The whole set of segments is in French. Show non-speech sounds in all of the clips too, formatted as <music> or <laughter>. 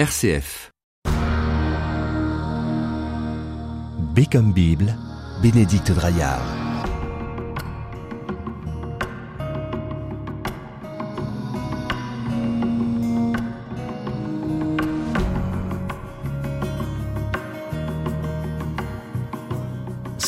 RCF. B Bible, Bénédicte Draillard.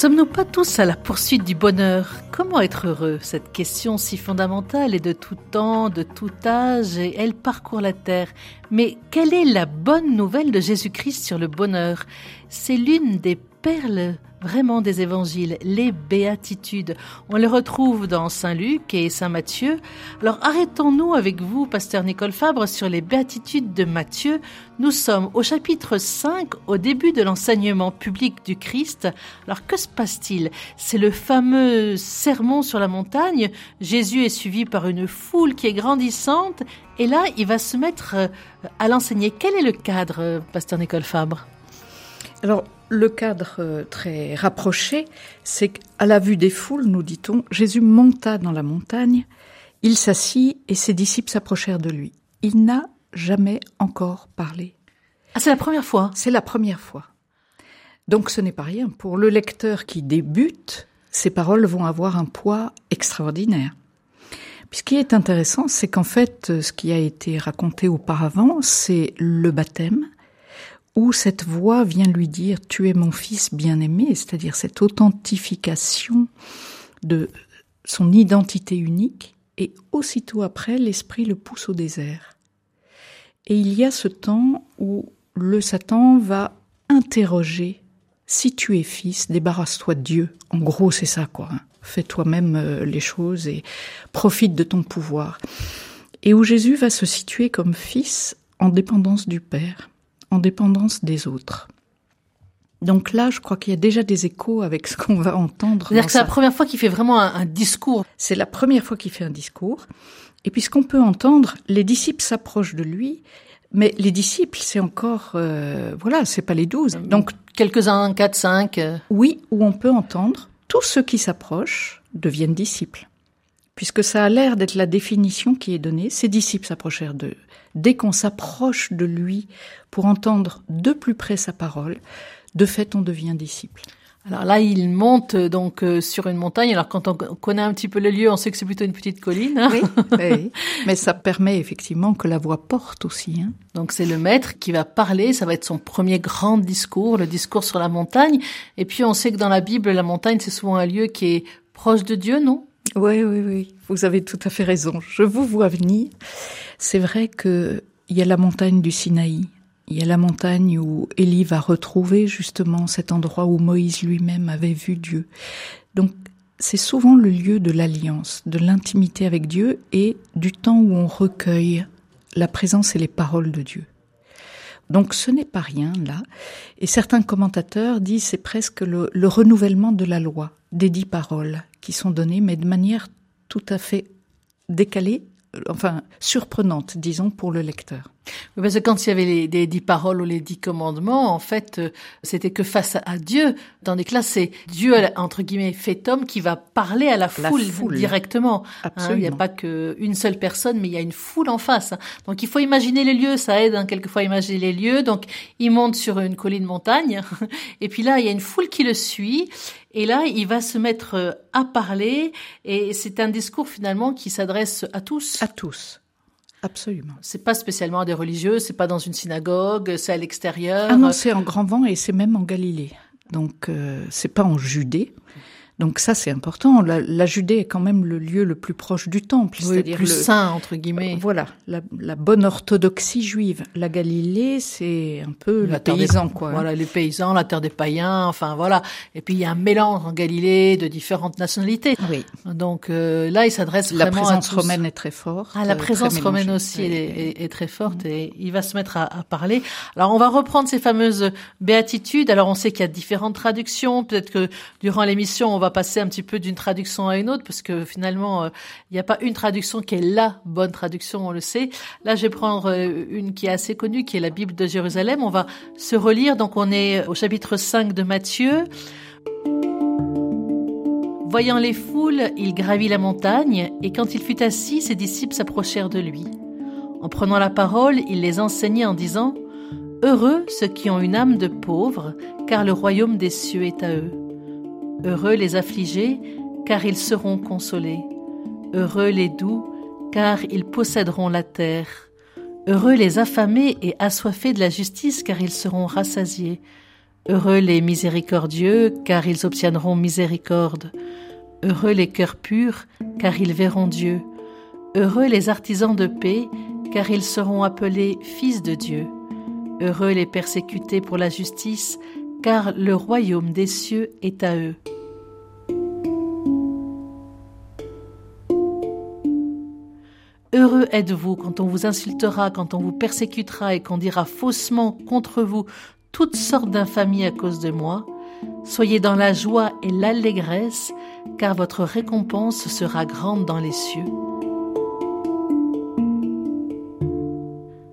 Sommes-nous pas tous à la poursuite du bonheur? Comment être heureux? Cette question si fondamentale est de tout temps, de tout âge, et elle parcourt la terre. Mais quelle est la bonne nouvelle de Jésus-Christ sur le bonheur? C'est l'une des perles vraiment des évangiles, les béatitudes. On les retrouve dans Saint Luc et Saint Matthieu. Alors arrêtons-nous avec vous, pasteur Nicole Fabre, sur les béatitudes de Matthieu. Nous sommes au chapitre 5, au début de l'enseignement public du Christ. Alors que se passe-t-il? C'est le fameux sermon sur la montagne. Jésus est suivi par une foule qui est grandissante et là, il va se mettre euh, à l'enseigner. Quel est le cadre, pasteur Nicole Fabre? Alors, le cadre euh, très rapproché, c'est qu'à la vue des foules, nous dit-on, Jésus monta dans la montagne, il s'assit et ses disciples s'approchèrent de lui. Il n'a jamais encore parlé. Ah, c'est la première fois C'est la première fois. Donc ce n'est pas rien. Pour le lecteur qui débute, ces paroles vont avoir un poids extraordinaire. Puis ce qui est intéressant, c'est qu'en fait, ce qui a été raconté auparavant, c'est le baptême, où cette voix vient lui dire tu es mon fils bien-aimé, c'est-à-dire cette authentification de son identité unique, et aussitôt après, l'esprit le pousse au désert. Et il y a ce temps où le Satan va interroger si tu es fils, débarrasse-toi de Dieu. En gros, c'est ça, quoi. Hein. Fais toi-même euh, les choses et profite de ton pouvoir. Et où Jésus va se situer comme fils en dépendance du Père en dépendance des autres. Donc là, je crois qu'il y a déjà des échos avec ce qu'on va entendre. C'est-à-dire que c'est la première fois qu'il fait vraiment un, discours. C'est la première fois qu'il fait un discours. Et puis ce qu'on peut entendre, les disciples s'approchent de lui, mais les disciples, c'est encore, euh, voilà, c'est pas les douze. Donc quelques-uns, quatre, cinq. Euh. Oui, où on peut entendre tous ceux qui s'approchent deviennent disciples puisque ça a l'air d'être la définition qui est donnée. Ses disciples s'approchèrent d'eux. Dès qu'on s'approche de lui pour entendre de plus près sa parole, de fait on devient disciple. Alors là, il monte donc euh, sur une montagne. Alors quand on connaît un petit peu le lieu, on sait que c'est plutôt une petite colline. Hein. <laughs> oui, mais ça permet effectivement que la voix porte aussi. Hein. Donc c'est le maître qui va parler. Ça va être son premier grand discours, le discours sur la montagne. Et puis on sait que dans la Bible, la montagne c'est souvent un lieu qui est proche de Dieu, non? Oui, oui, oui. Vous avez tout à fait raison. Je vous vois venir. C'est vrai que il y a la montagne du Sinaï. Il y a la montagne où Élie va retrouver justement cet endroit où Moïse lui-même avait vu Dieu. Donc, c'est souvent le lieu de l'alliance, de l'intimité avec Dieu et du temps où on recueille la présence et les paroles de Dieu. Donc ce n'est pas rien là. Et certains commentateurs disent c'est presque le, le, renouvellement de la loi, des dix paroles qui sont données, mais de manière tout à fait décalée, enfin surprenante, disons, pour le lecteur. parce que quand il y avait les, les, dix paroles ou les dix commandements, en fait, euh, c'était que face à Dieu. Tandis que là, c'est Dieu, entre guillemets, fait homme qui va parler à la foule, directement. Hein, il n'y a pas qu'une seule personne, mais il y a une foule en face. Donc il faut imaginer les lieux, ça aide hein, quelquefois à imaginer les lieux. Donc il monte sur une colline montagne, <laughs> et puis là, il y a une foule qui le suit. Et là, il va se mettre euh, à parler, et c'est un discours finalement qui s'adresse à tous. À tous. Absolument. C'est pas spécialement à des religieux, c'est pas dans une synagogue, c'est à l'extérieur. Ah non, c'est en grand vent et c'est même en Galilée. Donc euh, c'est pas en Judée. Donc ça, c'est important. La, la, Judée est quand même le lieu le plus proche du temple, oui, c'est-à-dire plus le, saint entre guillemets. Voilà, la, la, bonne orthodoxie juive. La Galilée, c'est un peu la les paysans, quoi. Hein. Voilà, les paysans, la terre des païens. Enfin voilà. Et puis il y a un mélange en Galilée de différentes nationalités. Oui. Donc euh, là, il s'adresse vraiment à La présence romaine est très forte. Ah, la présence romaine aussi est, est, est, très forte et il va se mettre à, à, parler. Alors on va reprendre ces fameuses béatitudes. Alors on sait qu'il y a différentes traductions. Peut-être que durant l'émission, on va passer un petit peu d'une traduction à une autre parce que finalement, euh, il n'y a pas une traduction qui est la bonne traduction, on le sait. Là, je vais prendre euh, une qui est assez connue, qui est la Bible de Jérusalem. On va se relire. Donc, on est au chapitre 5 de Matthieu. Voyant les foules, il gravit la montagne, et quand il fut assis, ses disciples s'approchèrent de lui. En prenant la parole, il les enseignait en disant Heureux ceux qui ont une âme de pauvre, car le royaume des cieux est à eux. Heureux les affligés, car ils seront consolés. Heureux les doux, car ils posséderont la terre. Heureux les affamés et assoiffés de la justice, car ils seront rassasiés. Heureux les miséricordieux, car ils obtiendront miséricorde. Heureux les cœurs purs, car ils verront Dieu. Heureux les artisans de paix, car ils seront appelés fils de Dieu. Heureux les persécutés pour la justice, car le royaume des cieux est à eux. Heureux êtes-vous quand on vous insultera, quand on vous persécutera et qu'on dira faussement contre vous toutes sortes d'infamies à cause de moi. Soyez dans la joie et l'allégresse, car votre récompense sera grande dans les cieux.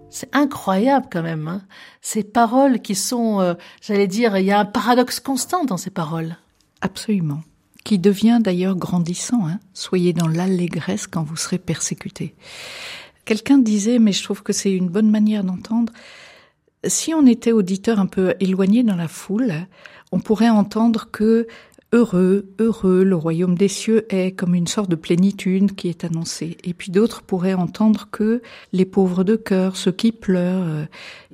C'est incroyable quand même, hein ces paroles qui sont, euh, j'allais dire, il y a un paradoxe constant dans ces paroles. Absolument qui devient d'ailleurs grandissant. Hein. Soyez dans l'allégresse quand vous serez persécuté. Quelqu'un disait, mais je trouve que c'est une bonne manière d'entendre, si on était auditeur un peu éloigné dans la foule, on pourrait entendre que heureux, heureux, le royaume des cieux est comme une sorte de plénitude qui est annoncée. Et puis d'autres pourraient entendre que les pauvres de cœur, ceux qui pleurent, euh,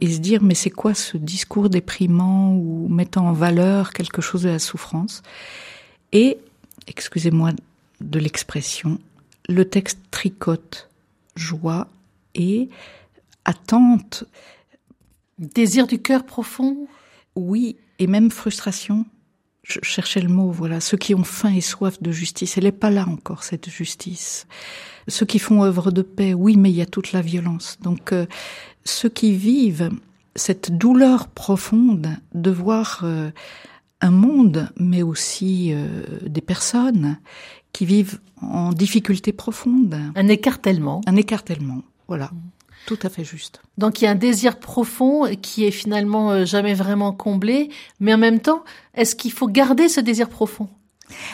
et se dire mais c'est quoi ce discours déprimant ou mettant en valeur quelque chose de la souffrance? Et, excusez-moi de l'expression, le texte tricote joie et attente. Désir du cœur profond? Oui, et même frustration. Je cherchais le mot, voilà. Ceux qui ont faim et soif de justice, elle n'est pas là encore, cette justice. Ceux qui font œuvre de paix, oui, mais il y a toute la violence. Donc, euh, ceux qui vivent cette douleur profonde de voir euh, un monde, mais aussi euh, des personnes qui vivent en difficulté profonde. Un écartèlement. Un écartèlement, voilà. Tout à fait juste. Donc il y a un désir profond qui est finalement euh, jamais vraiment comblé, mais en même temps, est-ce qu'il faut garder ce désir profond?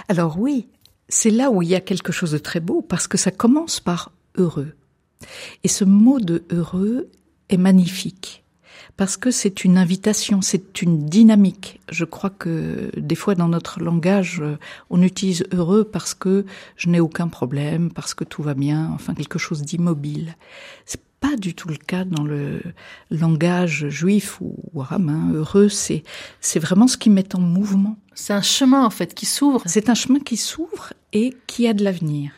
Alors oui, c'est là où il y a quelque chose de très beau, parce que ça commence par heureux. Et ce mot de heureux est magnifique parce que c'est une invitation, c'est une dynamique. Je crois que des fois dans notre langage, on utilise heureux parce que je n'ai aucun problème, parce que tout va bien, enfin quelque chose d'immobile. Pas du tout le cas dans le langage juif ou arabe. Heureux, c'est c'est vraiment ce qui met en mouvement. C'est un chemin en fait qui s'ouvre. C'est un chemin qui s'ouvre et qui a de l'avenir.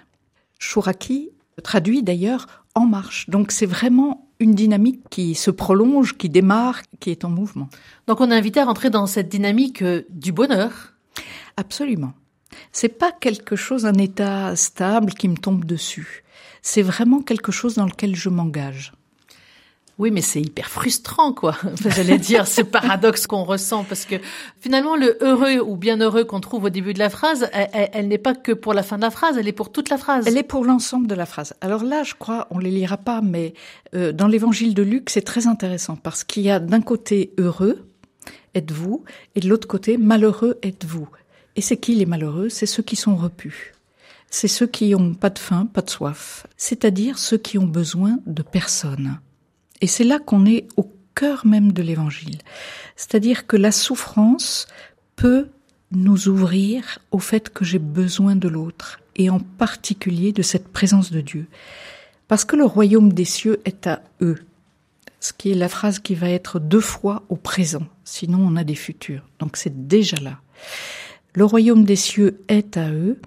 Shuraki traduit d'ailleurs en marche. Donc c'est vraiment une dynamique qui se prolonge, qui démarre, qui est en mouvement. Donc on est invité à rentrer dans cette dynamique euh, du bonheur. Absolument. C'est pas quelque chose, un état stable qui me tombe dessus. C'est vraiment quelque chose dans lequel je m'engage. Oui, mais c'est hyper frustrant, quoi. J'allais dire ce paradoxe qu'on ressent, parce que finalement, le heureux ou bien heureux qu'on trouve au début de la phrase, elle, n'est pas que pour la fin de la phrase, elle est pour toute la phrase. Elle est pour l'ensemble de la phrase. Alors là, je crois, on les lira pas, mais euh, dans l'évangile de Luc, c'est très intéressant, parce qu'il y a d'un côté heureux, êtes-vous, et de l'autre côté, malheureux êtes-vous. Et c'est qui les malheureux? C'est ceux qui sont repus. C'est ceux qui ont pas de faim, pas de soif. C'est-à-dire ceux qui ont besoin de personne. Et c'est là qu'on est au cœur même de l'évangile. C'est-à-dire que la souffrance peut nous ouvrir au fait que j'ai besoin de l'autre, et en particulier de cette présence de Dieu. Parce que le royaume des cieux est à eux, ce qui est la phrase qui va être deux fois au présent, sinon on a des futurs. Donc c'est déjà là. Le royaume des cieux est à eux,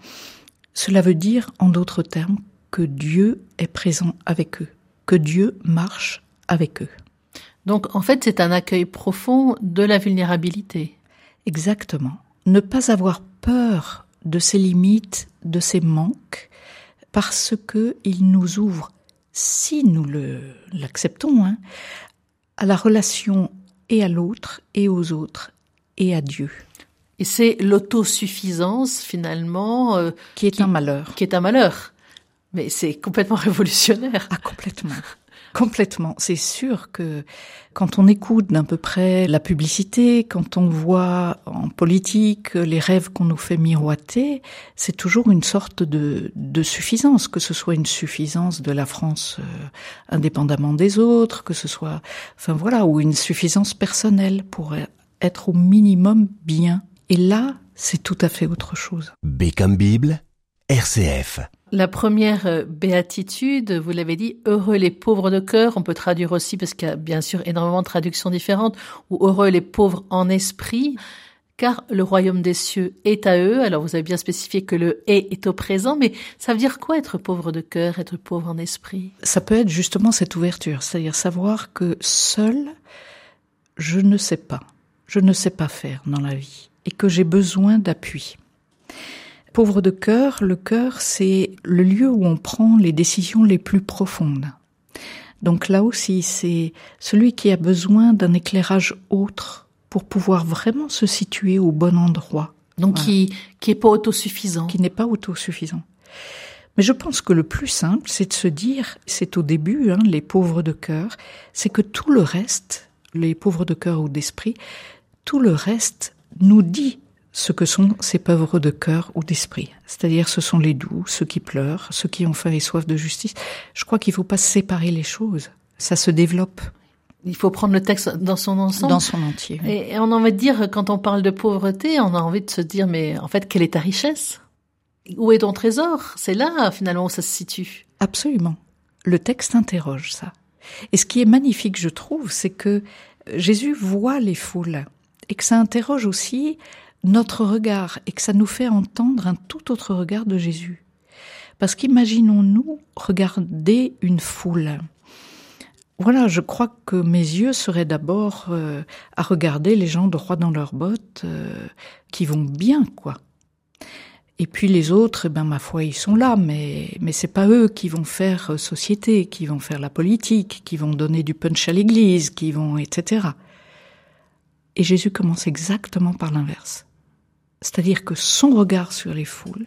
cela veut dire, en d'autres termes, que Dieu est présent avec eux, que Dieu marche avec eux. Donc en fait, c'est un accueil profond de la vulnérabilité. Exactement. Ne pas avoir peur de ses limites, de ses manques, parce que il nous ouvre, si nous le l'acceptons, hein, à la relation et à l'autre et aux autres et à Dieu. Et c'est l'autosuffisance finalement euh, qui est un malheur. Qui est un malheur. Mais c'est complètement <laughs> révolutionnaire. Ah complètement. Complètement. C'est sûr que quand on écoute d'un peu près la publicité, quand on voit en politique les rêves qu'on nous fait miroiter, c'est toujours une sorte de, de, suffisance, que ce soit une suffisance de la France euh, indépendamment des autres, que ce soit, enfin voilà, ou une suffisance personnelle pour être au minimum bien. Et là, c'est tout à fait autre chose. B comme Bible, RCF. La première euh, béatitude, vous l'avez dit, heureux les pauvres de cœur. On peut traduire aussi, parce qu'il y a bien sûr énormément de traductions différentes, ou heureux les pauvres en esprit, car le royaume des cieux est à eux. Alors vous avez bien spécifié que le est est au présent, mais ça veut dire quoi être pauvre de cœur, être pauvre en esprit? Ça peut être justement cette ouverture, c'est-à-dire savoir que seul, je ne sais pas, je ne sais pas faire dans la vie, et que j'ai besoin d'appui pauvre de cœur, le cœur, c'est le lieu où on prend les décisions les plus profondes. Donc là aussi, c'est celui qui a besoin d'un éclairage autre pour pouvoir vraiment se situer au bon endroit. Donc qui qui est pas autosuffisant. Qui n'est pas autosuffisant. Mais je pense que le plus simple, c'est de se dire, c'est au début, hein, les pauvres de cœur, c'est que tout le reste, les pauvres de cœur ou d'esprit, tout le reste nous dit ce que sont ces pauvres de cœur ou d'esprit. C'est-à-dire ce sont les doux, ceux qui pleurent, ceux qui ont faim et soif de justice. Je crois qu'il ne faut pas séparer les choses. Ça se développe. Il faut prendre le texte dans son ensemble. Dans son entier. Et on a envie de dire, quand on parle de pauvreté, on a envie de se dire, mais en fait, quelle est ta richesse? Où est ton trésor? C'est là, finalement, où ça se situe. Absolument. Le texte interroge ça. Et ce qui est magnifique, je trouve, c'est que Jésus voit les foules et que ça interroge aussi notre regard et que ça nous fait entendre un tout autre regard de Jésus. Parce qu'imaginons-nous regarder une foule? Voilà, je crois que mes yeux seraient d'abord euh, à regarder les gens droits dans leurs bottes, euh, qui vont bien, quoi. Et puis les autres, eh ben ma foi, ils sont là, mais mais c'est pas eux qui vont faire euh, société, qui vont faire la politique, qui vont donner du punch à l'église, qui vont etc. Et Jésus commence exactement par l'inverse c'est-à-dire que son regard sur les foules,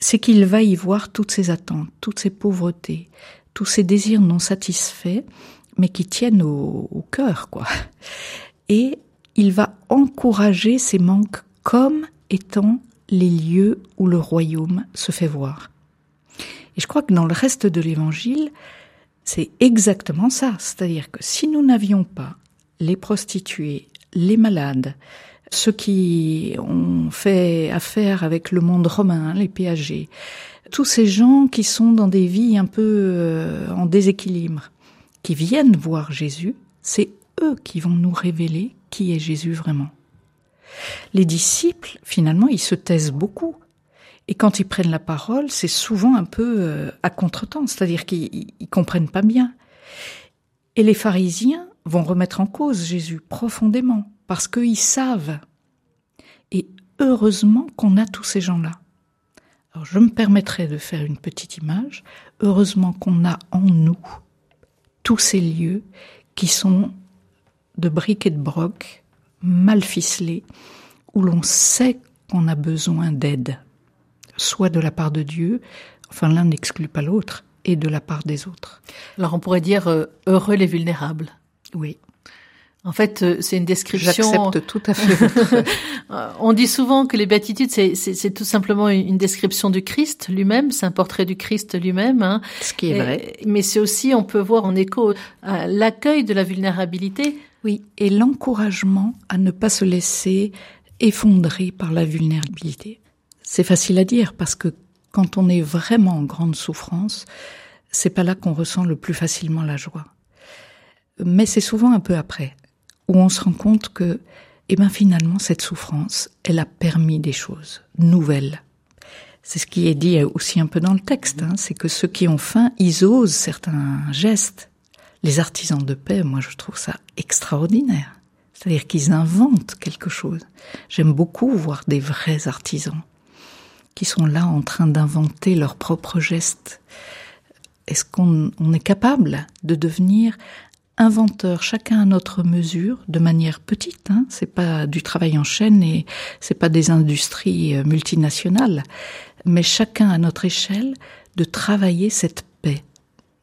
c'est qu'il va y voir toutes ces attentes, toutes ces pauvretés, tous ces désirs non satisfaits, mais qui tiennent au, cœur, quoi. Et il va encourager ces manques comme étant les lieux où le royaume se fait voir. Et je crois que dans le reste de l'évangile, c'est exactement ça. C'est-à-dire que si nous n'avions pas les prostituées, les malades, ceux qui ont fait affaire avec le monde romain, les péagers, tous ces gens qui sont dans des vies un peu euh, en déséquilibre, qui viennent voir Jésus, c'est eux qui vont nous révéler qui est Jésus vraiment. Les disciples, finalement, ils se taisent beaucoup. Et quand ils prennent la parole, c'est souvent un peu euh, à contretemps, c'est-à-dire qu'ils comprennent pas bien. Et les pharisiens vont remettre en cause Jésus profondément parce qu'ils savent. Et heureusement qu'on a tous ces gens-là. Alors je me permettrai de faire une petite image. Heureusement qu'on a en nous tous ces lieux qui sont de briques et de broc, mal ficelés, où l'on sait qu'on a besoin d'aide, soit de la part de Dieu, enfin l'un n'exclut pas l'autre, et de la part des autres. Alors on pourrait dire euh, heureux les vulnérables. Oui. En fait, euh, c'est une description. J'accepte tout à fait. <laughs> On dit souvent que les béatitudes, c'est tout simplement une description du Christ lui-même, c'est un portrait du Christ lui-même. Hein. Ce qui est vrai. Mais c'est aussi, on peut voir en écho, l'accueil de la vulnérabilité. Oui, et l'encouragement à ne pas se laisser effondrer par la vulnérabilité. C'est facile à dire parce que quand on est vraiment en grande souffrance, c'est pas là qu'on ressent le plus facilement la joie. Mais c'est souvent un peu après où on se rend compte que, eh ben finalement, cette souffrance, elle a permis des choses nouvelles. C'est ce qui est dit aussi un peu dans le texte, hein, c'est que ceux qui ont faim, ils osent certains gestes. Les artisans de paix, moi je trouve ça extraordinaire. C'est-à-dire qu'ils inventent quelque chose. J'aime beaucoup voir des vrais artisans qui sont là en train d'inventer leurs propres gestes. Est-ce qu'on est capable de devenir inventeurs, chacun à notre mesure, de manière petite. Hein, c'est pas du travail en chaîne et c'est pas des industries euh, multinationales, mais chacun à notre échelle de travailler cette paix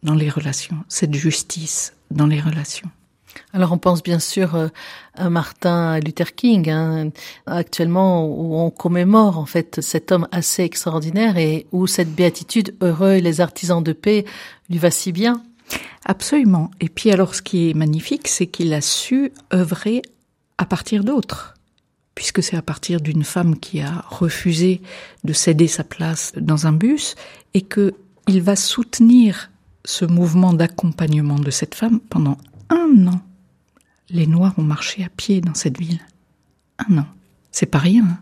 dans les relations, cette justice dans les relations. Alors on pense bien sûr euh, à Martin Luther King, hein, actuellement où on commémore en fait cet homme assez extraordinaire et où cette béatitude heureux les artisans de paix lui va si bien. Absolument. Et puis alors ce qui est magnifique, c'est qu'il a su œuvrer à partir d'autres, puisque c'est à partir d'une femme qui a refusé de céder sa place dans un bus et que il va soutenir ce mouvement d'accompagnement de cette femme pendant un an. Les Noirs ont marché à pied dans cette ville. Un an. C'est pas rien. Hein.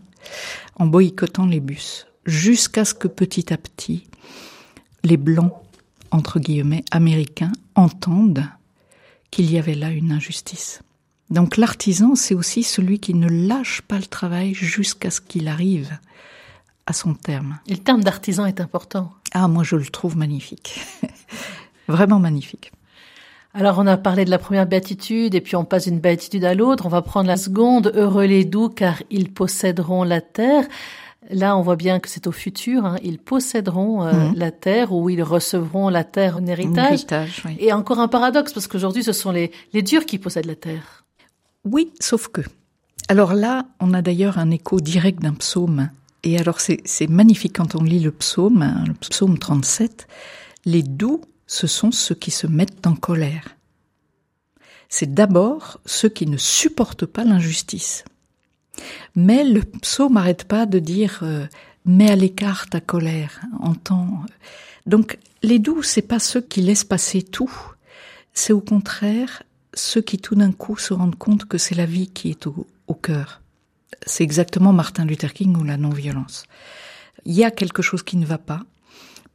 en boycottant les bus. Jusqu'à ce que petit à petit, les Blancs, entre guillemets, américains, entendent qu'il y avait là une injustice. Donc l'artisan, c'est aussi celui qui ne lâche pas le travail jusqu'à ce qu'il arrive à son terme. Et le terme d'artisan est important. Ah, moi je le trouve magnifique. <laughs> Vraiment magnifique. Alors on a parlé de la première béatitude et puis on passe d'une béatitude à l'autre. On va prendre la seconde. Heureux les doux car ils posséderont la terre. Là, on voit bien que c'est au futur. Hein. Ils posséderont euh, mhm. la terre ou ils recevront la terre en héritage. Et encore un paradoxe parce qu'aujourd'hui, ce sont les, les durs qui possèdent la terre. Oui, sauf que. Alors là, on a d'ailleurs un écho direct d'un psaume. Et alors c'est magnifique quand on lit le psaume, hein, le psaume 37. Les doux ce sont ceux qui se mettent en colère. C'est d'abord ceux qui ne supportent pas l'injustice. Mais le psaume n'arrête pas de dire euh, mets à l'écart ta colère, entends. Donc les doux, c'est pas ceux qui laissent passer tout, c'est au contraire ceux qui tout d'un coup se rendent compte que c'est la vie qui est au, au cœur. C'est exactement Martin Luther King ou la non-violence. Il y a quelque chose qui ne va pas,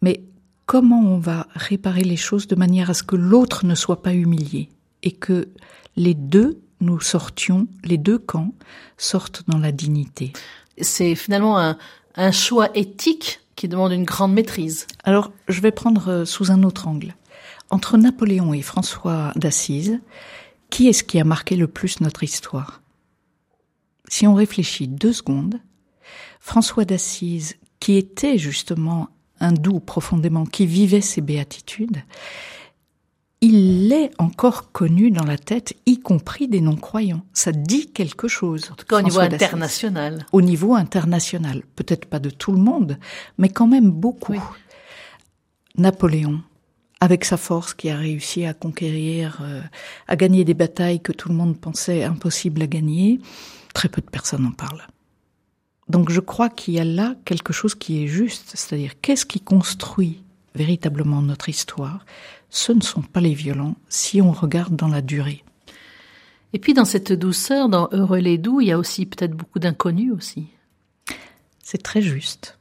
mais comment on va réparer les choses de manière à ce que l'autre ne soit pas humilié et que les deux nous sortions, les deux camps sortent dans la dignité. C'est finalement un, choix éthique qui demande une grande maîtrise. Alors, je vais prendre euh, sous un autre angle. Entre Napoléon et François d'Assise, qui est-ce qui a marqué le plus notre histoire? Si on réfléchit deux secondes, François d'Assise, qui était justement un doux profondément, qui vivait ses béatitudes, il l'est encore connu dans la tête, y compris des non-croyants. Ça dit quelque chose. En tout cas, au niveau international. Au niveau international. Peut-être pas de tout le monde, mais quand même beaucoup. Napoléon, avec sa force qui a réussi à conquérir, euh, à gagner des batailles que tout le monde pensait impossibles à gagner, très peu de personnes en parlent. Donc je crois qu'il y a là quelque chose qui est juste, c'est-à-dire qu'est-ce qui construit véritablement notre histoire Ce ne sont pas les violents si on regarde dans la durée. Et puis dans cette douceur, dans Heureux les doux, il y a aussi peut-être beaucoup d'inconnus aussi. C'est très juste.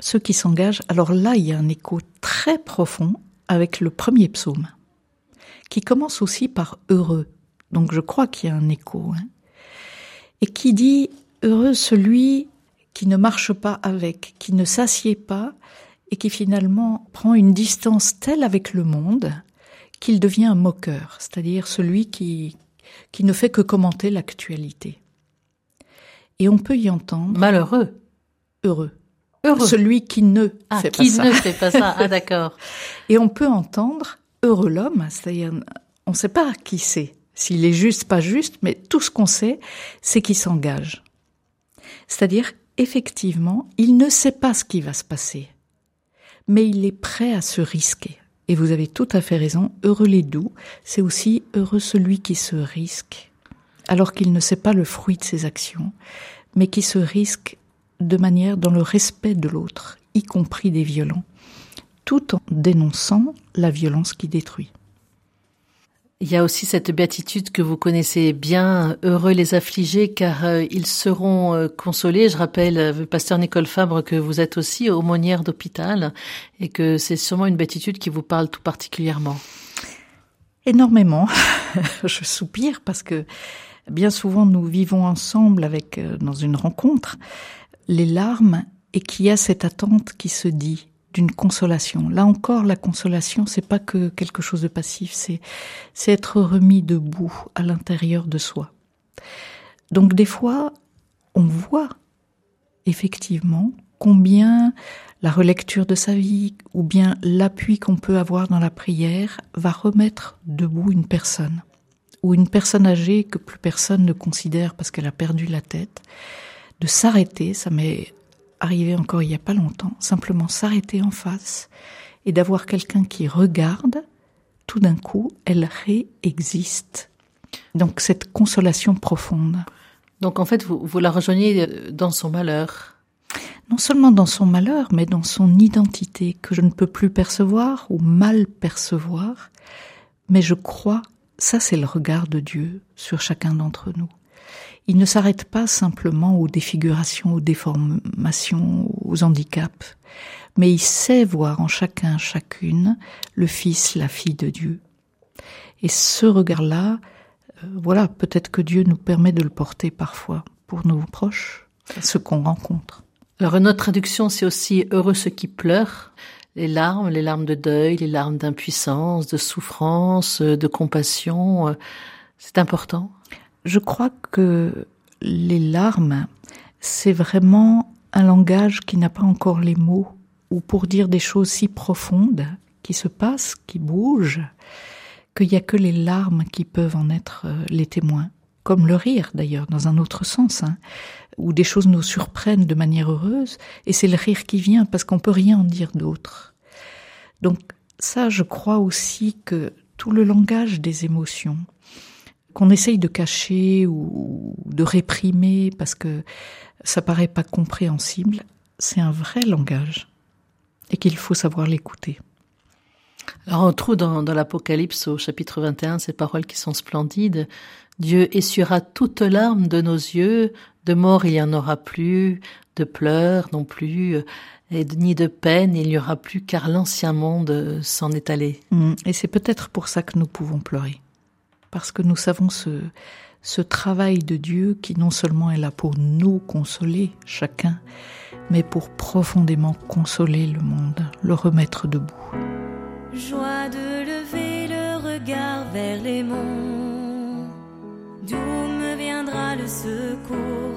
Ceux qui s'engagent, alors là, il y a un écho très profond avec le premier psaume, qui commence aussi par heureux. Donc je crois qu'il y a un écho. Hein, et qui dit Heureux celui qui ne marche pas avec, qui ne s'assied pas et qui finalement prend une distance telle avec le monde qu'il devient un moqueur, c'est-à-dire celui qui, qui ne fait que commenter l'actualité. Et on peut y entendre. Malheureux. Heureux. Heureux. Celui qui ne ah, fait pas ça. Qui ne fait pas ça. Ah, d'accord. <laughs> Et on peut entendre heureux l'homme, c'est-à-dire on ne sait pas qui c'est, s'il est juste, pas juste, mais tout ce qu'on sait, c'est qu'il s'engage. C'est-à-dire, effectivement, il ne sait pas ce qui va se passer, mais il est prêt à se risquer. Et vous avez tout à fait raison, heureux les doux, c'est aussi heureux celui qui se risque, alors qu'il ne sait pas le fruit de ses actions, mais qui se risque de manière dans le respect de l'autre, y compris des violents, tout en dénonçant la violence qui détruit. Il y a aussi cette béatitude que vous connaissez bien, heureux les affligés car euh, ils seront euh, consolés. Je rappelle, euh, pasteur Nicole Fabre, que vous êtes aussi aumônière d'hôpital et que c'est sûrement une béatitude qui vous parle tout particulièrement. Énormément. <laughs> Je soupire parce que bien souvent nous vivons ensemble avec, dans une rencontre, les larmes et qu'il y a cette attente qui se dit d'une consolation. Là encore, la consolation, c'est pas que quelque chose de passif, c'est c'est être remis debout à l'intérieur de soi. Donc des fois, on voit effectivement combien la relecture de sa vie ou bien l'appui qu'on peut avoir dans la prière va remettre debout une personne ou une personne âgée que plus personne ne considère parce qu'elle a perdu la tête, de s'arrêter, ça m'est arrivé encore il y a pas longtemps, simplement s'arrêter en face et d'avoir quelqu'un qui regarde, tout d'un coup, elle réexiste. Donc cette consolation profonde. Donc en fait, vous, vous la rejoignez dans son malheur non seulement dans son malheur, mais dans son identité que je ne peux plus percevoir ou mal percevoir, mais je crois, ça c'est le regard de Dieu sur chacun d'entre nous. Il ne s'arrête pas simplement aux défigurations, aux déformations, aux handicaps, mais il sait voir en chacun, chacune, le Fils, la fille de Dieu. Et ce regard-là, euh, voilà, peut-être que Dieu nous permet de le porter parfois pour nos proches, ceux qu'on rencontre. Alors une autre traduction, c'est aussi heureux ceux qui pleurent. Les larmes, les larmes de deuil, les larmes d'impuissance, de souffrance, de compassion, euh, c'est important? Je crois que les larmes, c'est vraiment un langage qui n'a pas encore les mots, ou pour dire des choses si profondes, qui se passent, qui bougent, qu'il n'y a que les larmes qui peuvent en être euh, les témoins comme le rire d'ailleurs, dans un autre sens, hein, où des choses nous surprennent de manière heureuse, et c'est le rire qui vient parce qu'on peut rien en dire d'autre. Donc ça, je crois aussi que tout le langage des émotions, qu'on essaye de cacher ou de réprimer parce que ça paraît pas compréhensible, c'est un vrai langage et qu'il faut savoir l'écouter. Alors on trouve dans, dans l'Apocalypse au chapitre 21 ces paroles qui sont splendides. Dieu essuiera toute larme de nos yeux, de mort il n'y en aura plus, de pleurs non plus, et ni de peine il n'y aura plus, car l'ancien monde s'en est allé. Mm. Et c'est peut-être pour ça que nous pouvons pleurer, parce que nous savons ce, travail de Dieu qui non seulement est là pour nous consoler chacun, mais pour profondément consoler le monde, le remettre debout. Joie de lever le regard vers les monts D'où me viendra le secours?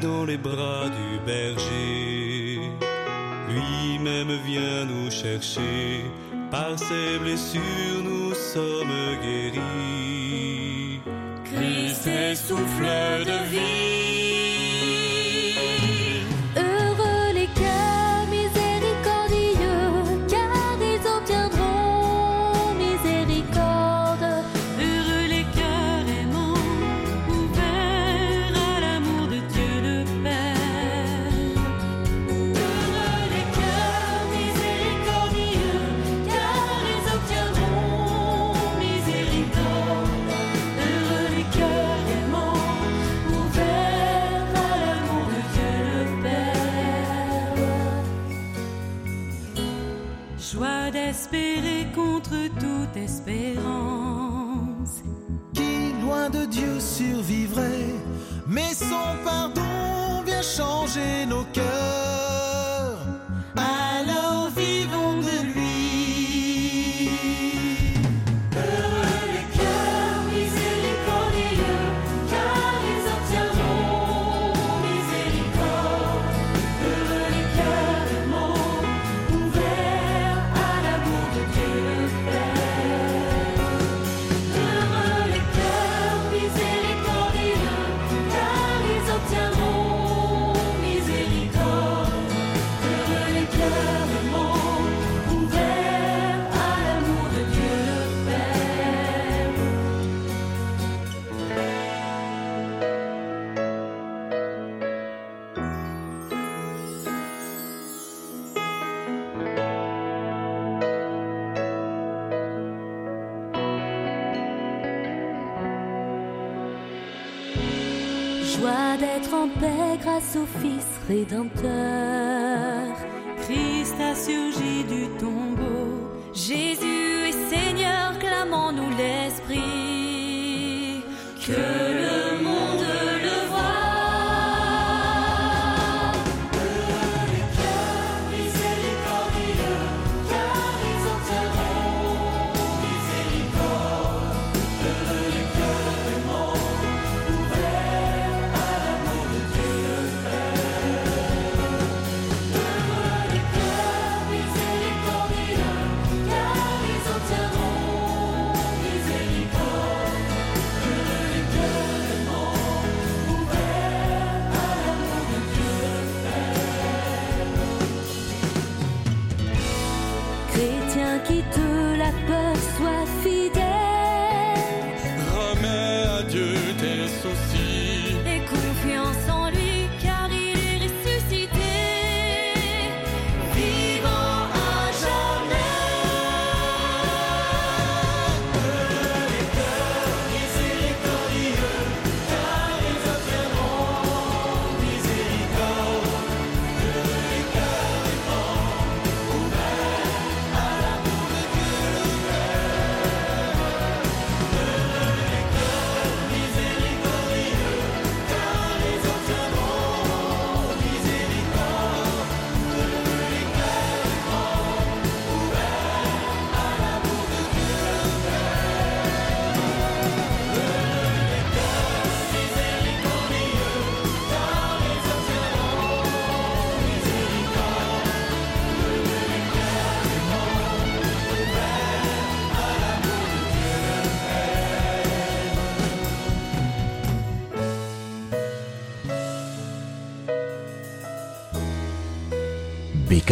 Dans les bras du berger. Lui-même vient nous chercher. Par ses blessures, nous sommes guéris. Christ est souffle de vie. Son pardon vient changer nos cœurs. Grâce au Fils rédempteur. Christ a surgi du tombeau. Jésus est Seigneur, clamons-nous l'Esprit. Que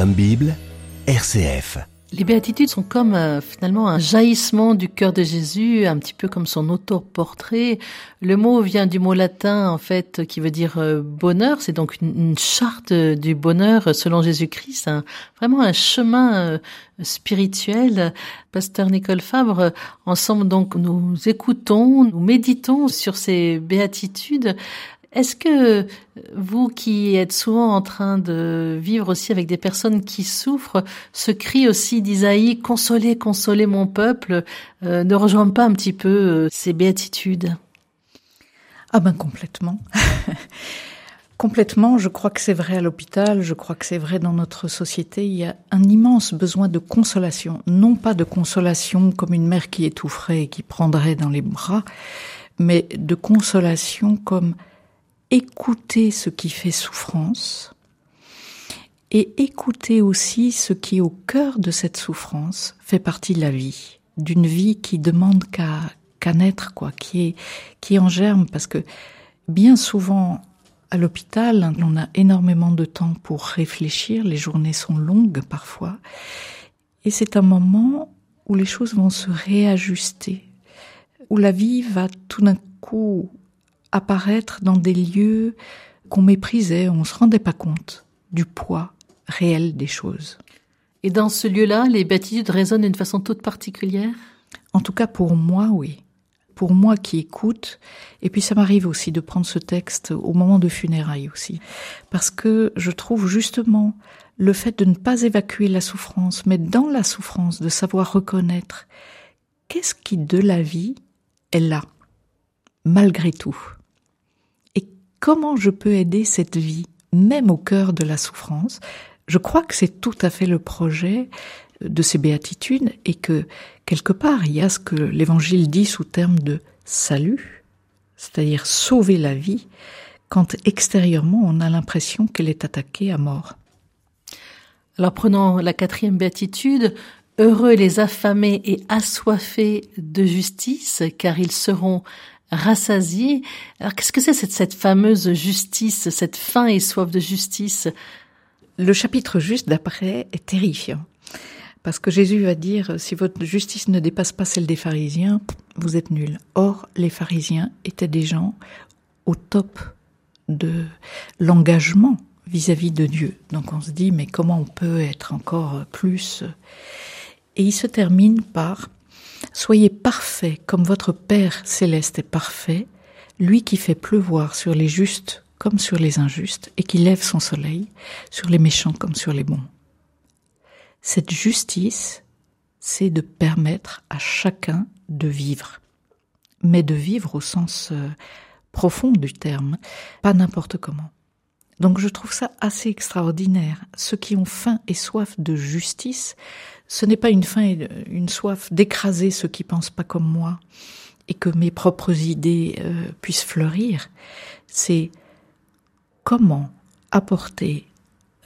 Bible, RCF. Les béatitudes sont comme euh, finalement un jaillissement du cœur de Jésus, un petit peu comme son autoportrait. Le mot vient du mot latin en fait qui veut dire euh, bonheur. C'est donc une, charte du bonheur selon Jésus-Christ, vraiment un chemin euh, spirituel. Pasteur Nicole Fabre, ensemble donc nous écoutons, nous méditons sur ces béatitudes. Est-ce que vous qui êtes souvent en train de vivre aussi avec des personnes qui souffrent, ce cri aussi d'Isaïe, consolez, consolez mon peuple, euh, ne rejoint pas un petit peu euh, ces béatitudes? Ah ben complètement. <laughs> complètement, je crois que c'est vrai à l'hôpital, je crois que c'est vrai dans notre société. Il y a un immense besoin de consolation. Non pas de consolation comme une mère qui étoufferait et qui prendrait dans les bras, mais de consolation comme écouter ce qui fait souffrance et écouter aussi ce qui au cœur de cette souffrance fait partie de la vie, d'une vie qui demande qu'à qu'à naître quoi, qui est qui est en germe. Parce que bien souvent à l'hôpital, on a énormément de temps pour réfléchir, les journées sont longues parfois. Et c'est un moment où les choses vont se réajuster, où la vie va tout d'un coup apparaître dans des lieux qu'on méprisait, on se rendait pas compte du poids réel des choses. Et dans ce lieu-là, les béatitudes résonnent d'une façon toute particulière? En tout cas pour moi, oui. Pour moi qui écoute, et puis ça m'arrive aussi de prendre ce texte au moment de funérailles aussi, parce que je trouve justement le fait de ne pas évacuer la souffrance, mais dans la souffrance de savoir reconnaître qu'est-ce qui de la vie est là, malgré tout. Comment je peux aider cette vie, même au cœur de la souffrance? Je crois que c'est tout à fait le projet de ces béatitudes et que quelque part il y a ce que l'évangile dit sous terme de salut, c'est-à-dire sauver la vie quand extérieurement on a l'impression qu'elle est attaquée à mort. Alors prenons la quatrième béatitude. Heureux les affamés et assoiffés de justice, car ils seront rassasiés. Alors qu'est-ce que c'est cette, cette fameuse justice, cette faim et soif de justice? Le chapitre juste d'après est terrifiant. Parce que Jésus va dire, si votre justice ne dépasse pas celle des pharisiens, vous êtes nuls. Or, les pharisiens étaient des gens au top de l'engagement vis-à-vis de Dieu. Donc on se dit, mais comment on peut être encore plus? Et il se termine par, Soyez parfaits comme votre Père céleste est parfait, lui qui fait pleuvoir sur les justes comme sur les injustes, et qui lève son soleil sur les méchants comme sur les bons. Cette justice, c'est de permettre à chacun de vivre, mais de vivre au sens euh, profond du terme, pas n'importe comment. Donc je trouve ça assez extraordinaire. Ceux qui ont faim et soif de justice, ce n'est pas une faim et une soif d'écraser ceux qui pensent pas comme moi et que mes propres idées euh, puissent fleurir. C'est comment apporter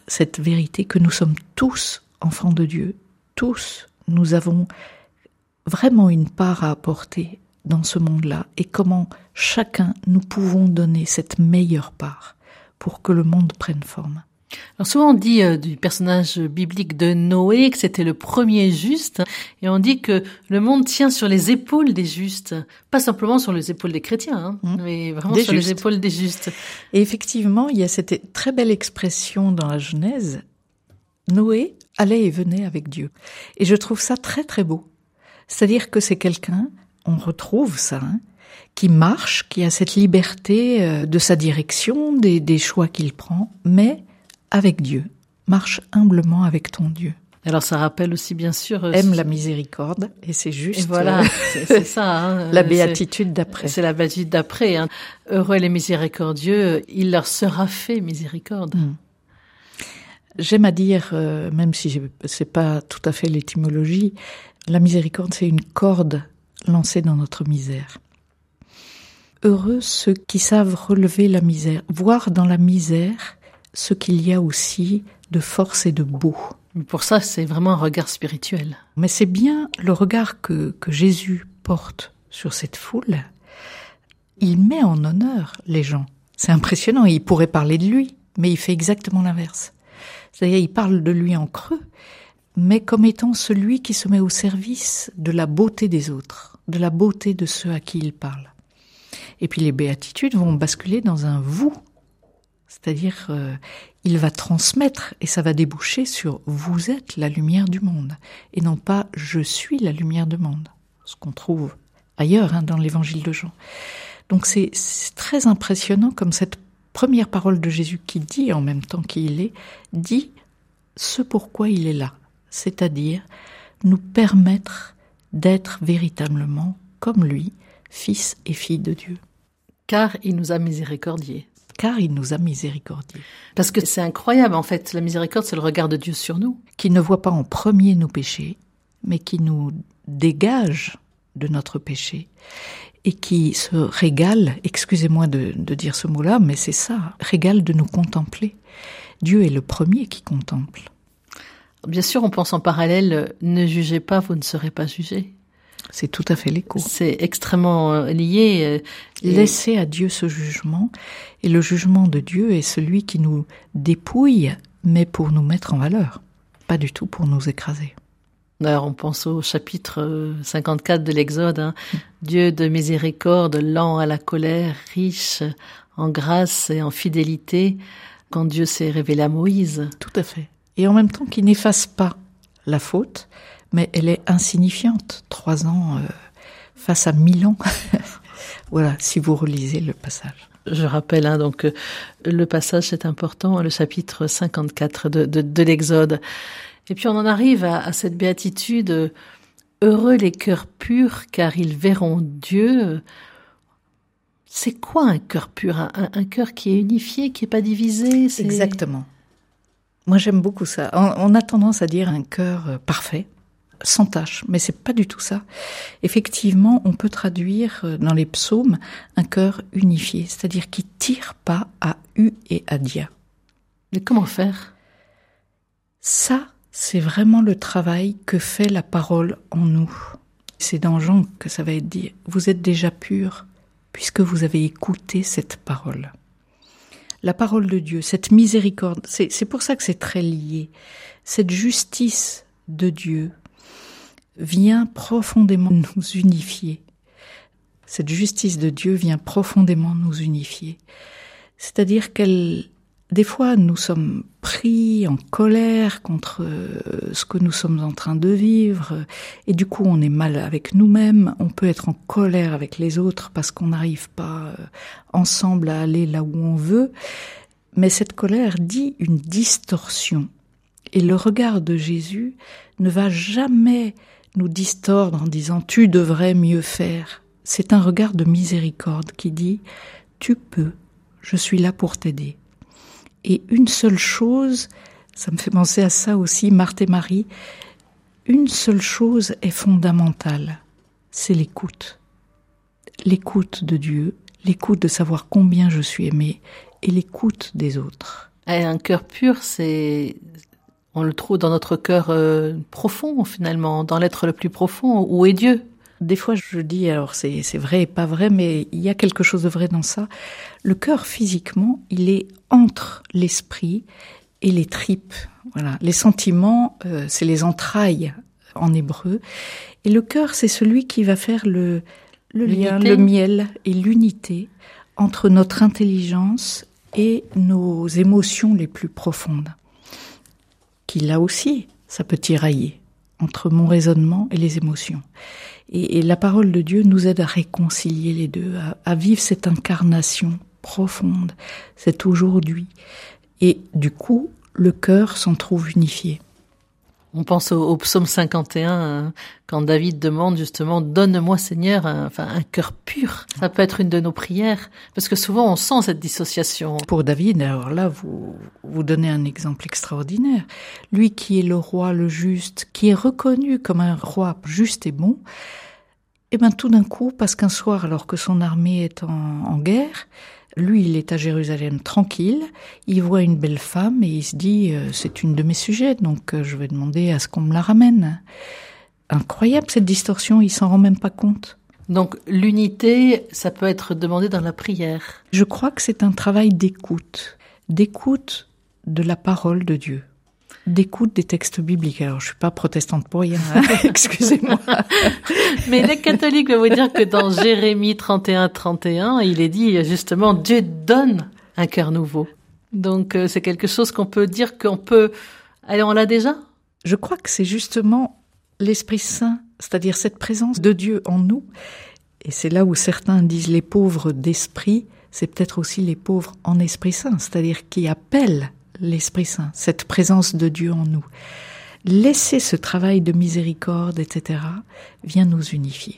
cette vérité que nous sommes tous enfants de Dieu, tous nous avons vraiment une part à apporter dans ce monde-là et comment chacun nous pouvons donner cette meilleure part pour que le monde prenne forme. Alors souvent on dit euh, du personnage biblique de Noé que c'était le premier juste, et on dit que le monde tient sur les épaules des justes, pas simplement sur les épaules des chrétiens, hein, Mmh. mais vraiment Des sur les justes. épaules des justes. Et effectivement, il y a cette très belle expression dans la Genèse. Noé allait et venait avec Dieu. Et je trouve ça très très beau. C'est-à-dire que c'est quelqu'un, on retrouve ça, hein, qui marche, qui a cette liberté euh, de sa direction, des, des choix qu'il prend, mais avec Dieu. Marche humblement avec ton Dieu. Alors ça rappelle aussi bien sûr. euh, Aime la miséricorde, et c'est juste Et voilà, euh, <laughs> c'est c'est ça. hein, la béatitude c'est- d'après. C'est la béatitude d'après. Hein. Heureux les miséricordieux, il leur sera fait miséricorde. Mm. J'aime à dire, euh, même si sais pas tout à fait l'étymologie, la miséricorde, c'est une corde lancée dans notre misère. Heureux ceux qui savent relever la misère, voir dans la misère ce qu'il y a aussi de force et de beau. Pour ça, c'est vraiment un regard spirituel. Mais c'est bien le regard que, que Jésus porte sur cette foule. Il met en honneur les gens. C'est impressionnant. Il pourrait parler de lui, mais il fait exactement l'inverse. C'est-à-dire, il parle de lui en creux, mais comme étant celui qui se met au service de la beauté des autres, de la beauté de ceux à qui il parle. Et puis les béatitudes vont basculer dans un vous. C'est-à-dire, euh, il va transmettre et ça va déboucher sur vous êtes la lumière du monde et non pas je suis la lumière du monde, ce qu'on trouve ailleurs hein, dans l'évangile de Jean. Donc c'est très impressionnant comme cette première parole de Jésus qui dit en même temps qui il est, dit ce pourquoi il est là, c'est-à-dire nous permettre d'être véritablement comme lui, fils et fille de Dieu, Car il nous a miséricordiés. Car il nous a miséricordieux. Parce que c'est incroyable, en fait. La miséricorde, c'est le regard de Dieu sur nous. qui ne voit pas en premier nos péchés, mais qui nous dégage de notre péché et qui se régale, excusez-moi de, de dire ce mot-là, mais c'est ça, régale de nous contempler. Dieu est le premier qui contemple. Bien sûr, on pense en parallèle, ne jugez pas, vous ne serez pas jugés. C'est tout à fait l'écho. C'est extrêmement euh, lié. euh, Laissez à Dieu ce jugement, et le jugement de Dieu est celui qui nous dépouille, mais pour nous mettre en valeur, pas du tout pour nous écraser. D'ailleurs, on pense au chapitre euh, 54 de l'Exode. hein. Dieu de miséricorde, lent à la colère, riche en grâce et en fidélité, quand Dieu s'est révélé à Moïse. Tout à fait. Et en même temps qui n'efface pas la faute, mais elle est insignifiante. Trois ans euh, face à mille ans. <laughs> voilà, si vous relisez le passage. Je rappelle hein, donc euh, le passage c'est important, le chapitre 54 de, de, de l'Exode. Et puis on en arrive à, à cette béatitude heureux les cœurs purs car ils verront Dieu. C'est quoi un cœur pur? Un, cœur qui est unifié, qui est pas divisé Exactement. Moi, j'aime beaucoup ça. On, on a tendance à dire un cœur euh, parfait, sans tâche, mais c'est pas du tout ça. Effectivement, on peut traduire euh, dans les psaumes un cœur unifié, c'est-à-dire qui tire pas à U et à Dia. Mais comment faire? Ça, c'est vraiment le travail que fait la parole en nous. C'est dans Jean que ça va être dit. Vous êtes déjà purs puisque vous avez écouté cette parole. La parole de Dieu, cette miséricorde, c'est pour ça que c'est très lié. Cette justice de Dieu vient profondément nous unifier. Cette justice de Dieu vient profondément nous unifier. C'est-à-dire qu'elle, des fois, nous sommes pris en colère contre euh, ce que nous sommes en train de vivre, et du coup, on est mal avec nous-mêmes. On peut être en colère avec les autres parce qu'on n'arrive pas euh, ensemble à aller là où on veut. Mais cette colère dit une distorsion. Et le regard de Jésus ne va jamais nous distordre en disant tu devrais mieux faire. C'est un regard de miséricorde qui dit tu peux, je suis là pour t'aider. Et une seule chose, ça me fait penser à ça aussi, Marthe et Marie, une seule chose est fondamentale, c'est l'écoute. L'écoute de Dieu, l'écoute de savoir combien je suis aimé et l'écoute des autres. Un cœur pur, c'est on le trouve dans notre cœur euh, profond finalement, dans l'être le plus profond. Où est Dieu? Des fois, je dis, alors c'est c'est vrai et pas vrai, mais il y a quelque chose de vrai dans ça. Le cœur, physiquement, il est entre l'esprit et les tripes. Voilà, les sentiments, euh, c'est les entrailles en hébreu, et le cœur, c'est celui qui va faire le, le lien, le miel et l'unité entre notre intelligence et nos émotions les plus profondes. Qui là aussi, ça peut tirailler entre mon raisonnement et les émotions. Et, la parole de Dieu nous aide à réconcilier les deux, à, à vivre cette incarnation profonde, cet aujourd'hui. Et du coup, le cœur s'en trouve unifié. On pense au, au psaume 51, hein, quand David demande justement Donne-moi Seigneur un, enfin, un cœur pur. Ça peut être une de nos prières, parce que souvent on sent cette dissociation. Pour David, alors là, vous, vous donnez un exemple extraordinaire. Lui qui est le roi, le juste, qui est reconnu comme un roi juste et bon, et ben tout d'un coup, parce qu'un soir, alors que son armée est en, en guerre, lui, il est à Jérusalem tranquille, il voit une belle femme et il se dit, euh, c'est une de mes sujets, donc euh, je vais demander à ce qu'on me la ramène. Incroyable cette distorsion, il s'en rend même pas compte. Donc l'unité, ça peut être demandé dans la prière. Je crois que c'est un travail d'écoute, d'écoute de la parole de Dieu, d'écoute des textes bibliques. Alors, je suis pas protestante pour rien, hein, <laughs> excusez-moi. <laughs> Mais les catholiques vont vous dire que dans Jérémie 31, 31, il est dit justement Dieu donne un cœur nouveau. Donc euh, c'est quelque chose qu'on peut dire qu'on peut... Allez, on l'a déjà? Je crois que c'est justement l'Esprit Saint, c'est-à-dire cette présence de Dieu en nous. Et c'est là où certains disent les pauvres d'esprit, c'est peut-être aussi les pauvres en Esprit Saint, c'est-à-dire qui appellent l'Esprit Saint, cette présence de Dieu en nous. Laisser ce travail de miséricorde, etc., vient nous unifier.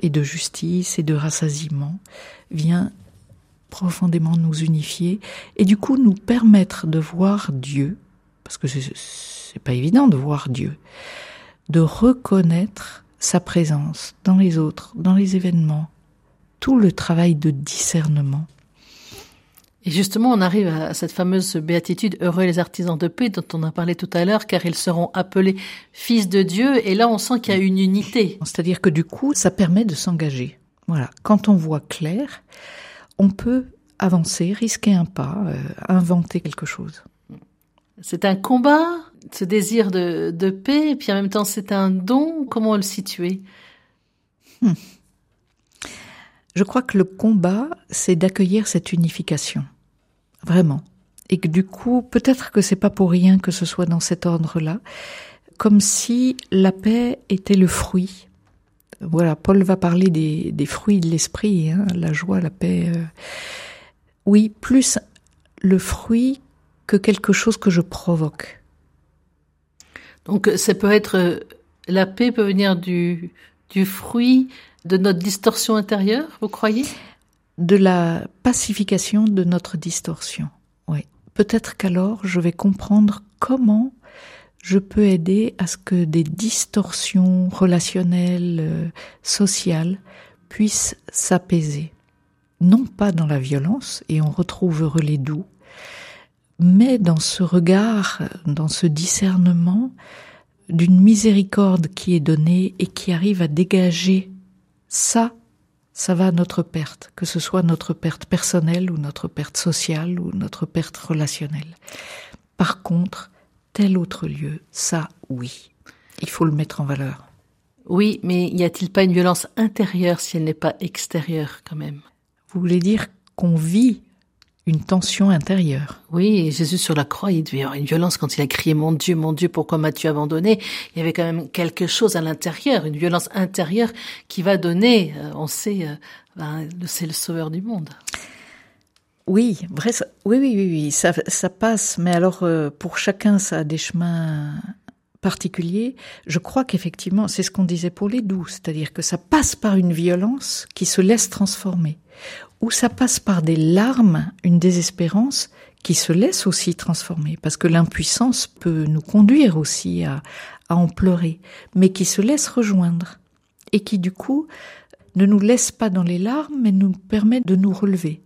Et de justice et de rassasiement vient profondément nous unifier et du coup nous permettre de voir Dieu, parce que c'est- pas évident de voir Dieu, de reconnaître sa présence dans les autres, dans les événements, tout le travail de discernement. Et justement, on arrive à cette fameuse béatitude Heureux les artisans de paix dont on a parlé tout à l'heure, car ils seront appelés fils de Dieu. Et là, on sent qu'il y a une unité. C'est-à-dire que du coup, ça permet de s'engager. Voilà. Quand on voit clair, on peut avancer, risquer un pas, euh, inventer quelque chose. C'est un combat, ce désir de, de paix, et puis en même temps, c'est un don. Comment le situer? Je crois que le combat, c'est d'accueillir cette unification. Vraiment. Et que du coup, peut-être que c'est pas pour rien que ce soit dans cet ordre-là, comme si la paix était le fruit. Voilà, Paul va parler des, des fruits de l'esprit, hein, la joie, la paix. euh. Oui, plus le fruit que quelque chose que je provoque. Donc, ça peut être euh, la paix peut venir du du fruit de notre distorsion intérieure. Vous croyez? De la pacification de notre distorsion. Oui. Peut-être qu'alors je vais comprendre comment je peux aider à ce que des distorsions relationnelles, euh, sociales, puissent s'apaiser. Non pas dans la violence, et on retrouve les doux, mais dans ce regard, dans ce discernement d'une miséricorde qui est donnée et qui arrive à dégager ça ça va à notre perte, que ce soit notre perte personnelle ou notre perte sociale ou notre perte relationnelle. Par contre, tel autre lieu, ça, oui, il faut le mettre en valeur. Oui, mais y a-t-il pas une violence intérieure si elle n'est pas extérieure quand même? Vous voulez dire qu'on vit une tension intérieure Oui, et Jésus sur la croix, il devait y avoir une violence quand il a crié Mon Dieu, mon Dieu, pourquoi m'as-tu abandonné? Il y avait quand même quelque chose à l'intérieur, une violence intérieure qui va donner, euh, on sait, euh, ben, c'est le sauveur du monde. Oui, vrai, ça- oui, oui, oui, oui, ça, ça passe, mais alors euh, pour chacun, ça a des chemins particuliers. Je crois qu'effectivement, c'est ce qu'on disait pour les doux, c'est-à-dire que ça passe par une violence qui se laisse transformer, ou ça passe par des larmes, une désespérance qui se laisse aussi transformer, parce que l'impuissance peut nous conduire aussi à, à en pleurer, mais qui se laisse rejoindre, et qui du coup ne nous laisse pas dans les larmes, mais nous permet de nous relever.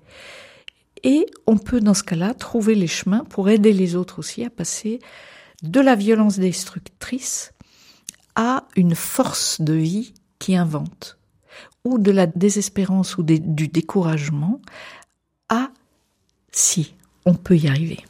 Et on peut dans ce cas-là trouver les chemins pour aider les autres aussi à passer de la violence destructrice à une force de vie qui invente, ou de la désespérance ou du découragement à si, on peut y arriver.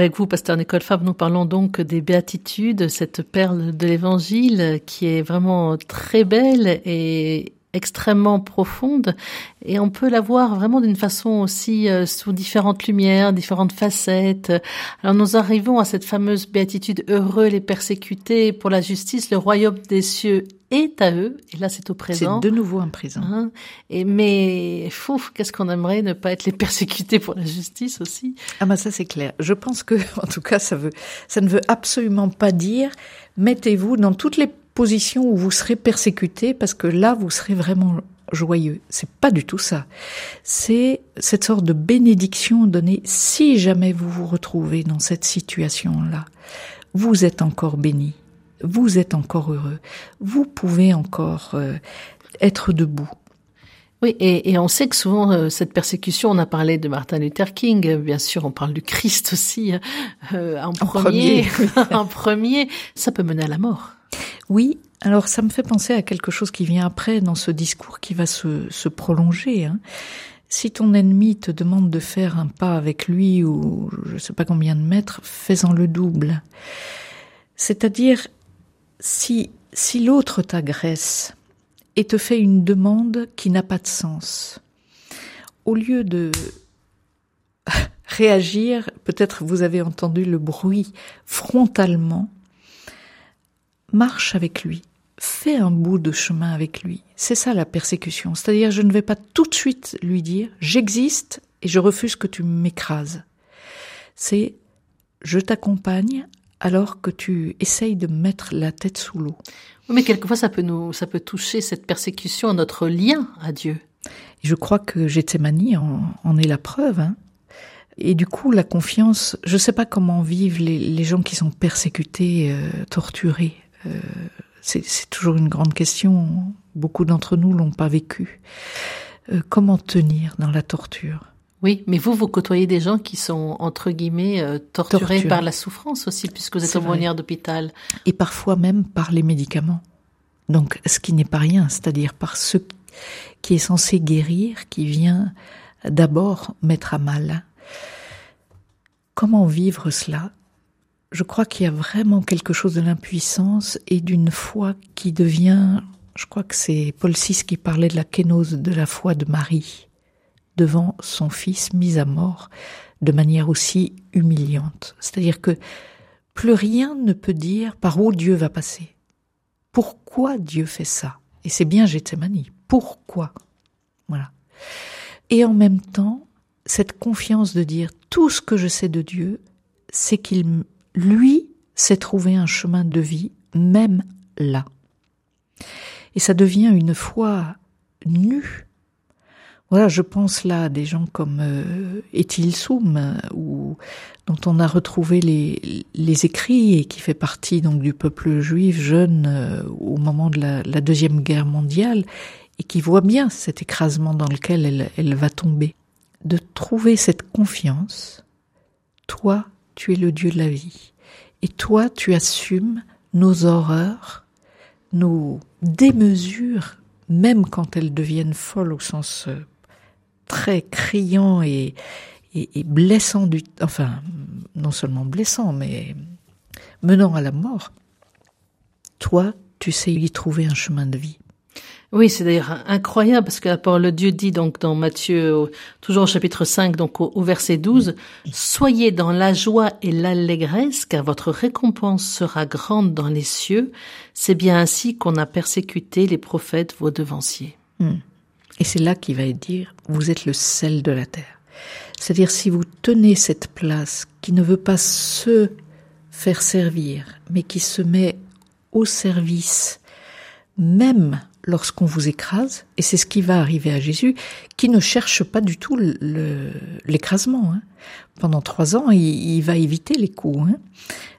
Avec vous, pasteur Nicole Fabre, nous parlons donc des béatitudes, cette perle de l'évangile qui est vraiment très belle et extrêmement profonde et on peut la voir vraiment d'une façon aussi euh, sous différentes lumières, différentes facettes. Alors nous arrivons à cette fameuse béatitude heureux les persécutés pour la justice, le royaume des cieux est à eux et là c'est au présent. C'est de nouveau un présent. Hein et mais fou, qu'est-ce qu'on aimerait ne pas être les <laughs> persécutés pour la justice aussi? Ah bah ça c'est clair. Je pense que <laughs> en tout cas ça veut ça ne veut absolument pas dire mettez-vous dans toutes les position où vous serez persécuté parce que là vous serez vraiment joyeux. C'est pas du tout ça. C'est cette sorte de bénédiction donnée si jamais vous vous retrouvez dans cette situation-là. Vous êtes encore béni. Vous êtes encore heureux. Vous pouvez encore euh, être debout. Oui, et, et, on sait que souvent euh, cette persécution, on a parlé de Martin Luther King, euh, bien sûr, on parle du Christ aussi hein, euh, en, premier, <laughs> en premier, ça peut mener à la mort. Oui, alors ça me fait penser à quelque chose qui vient après dans ce discours qui va se, se prolonger. Hein. Si ton ennemi te demande de faire un pas avec lui ou je ne sais pas combien de mètres, fais-en le double. C'est-à-dire, si, si l'autre t'agresse et te fait une demande qui n'a pas de sens, au lieu de <laughs> réagir, peut-être vous avez entendu le bruit frontalement, marche avec lui, fais un bout de chemin avec lui. C'est ça la persécution. C'est-à-dire, je ne vais pas tout de suite lui dire, j'existe et je refuse que tu m'écrases. C'est, je t'accompagne alors que tu essayes de mettre la tête sous l'eau. mais quelquefois, ça peut nous, ça peut toucher cette persécution à notre lien à Dieu. je crois que Gethsemane en, en est la preuve. Hein. Et du coup, la confiance, je ne sais pas comment vivent les, les gens qui sont persécutés, euh, torturés. Euh, c'est toujours une grande question. Beaucoup d'entre nous l'ont pas vécu. Euh, comment tenir dans la torture? Oui, mais vous, vous côtoyez des gens qui sont, entre guillemets, euh, torturés par la souffrance aussi, puisque vous êtes aumônière d'hôpital. Et parfois même par les médicaments. Donc, ce qui n'est pas rien, c'est-à-dire par ce qui est censé guérir, qui vient d'abord mettre à mal. Comment vivre cela? Je crois qu'il y a vraiment quelque chose de l'impuissance et d'une foi qui devient, je crois que c'est Paul VI qui parlait de la kénose de la foi de Marie devant son fils mis à mort de manière aussi humiliante. C'est-à-dire que plus rien ne peut dire par où Dieu va passer. Pourquoi Dieu fait ça? Et c'est bien Gethsemane. Pourquoi? Voilà. Et en même temps, cette confiance de dire tout ce que je sais de Dieu, c'est qu'il, lui, s'est trouvé un chemin de vie, même là. Et ça devient une foi nue. Voilà, je pense là à des gens comme euh, Etil Soum, ou dont on a retrouvé les, les écrits et qui fait partie donc du peuple juif jeune euh, au moment de la, la, deuxième guerre mondiale et qui voit bien cet écrasement dans lequel elle, elle va tomber. De trouver cette confiance, toi, tu es le Dieu de la vie, et toi, tu assumes nos horreurs, nos démesures, même quand elles deviennent folles au sens euh, très criant et, et, et, blessant du, enfin, non seulement blessant, mais menant à la mort. Toi, tu sais y trouver un chemin de vie. Oui, c'est d'ailleurs incroyable parce que la parole de Dieu dit donc dans Matthieu, toujours au chapitre 5, donc au, au verset 12, Soyez dans la joie et l'allégresse, car votre récompense sera grande dans les cieux. C'est bien ainsi qu'on a persécuté les prophètes vos devanciers. Hmm. Et c'est là qu'il va dire, vous êtes le sel de la terre. C'est-à-dire si vous tenez cette place qui ne veut pas se faire servir, mais qui se met au service même lorsqu'on vous écrase, et c'est ce qui va arriver à Jésus, qui ne cherche pas du tout l'écrasement. Hein. Pendant trois ans, il, va éviter les coups. Hein.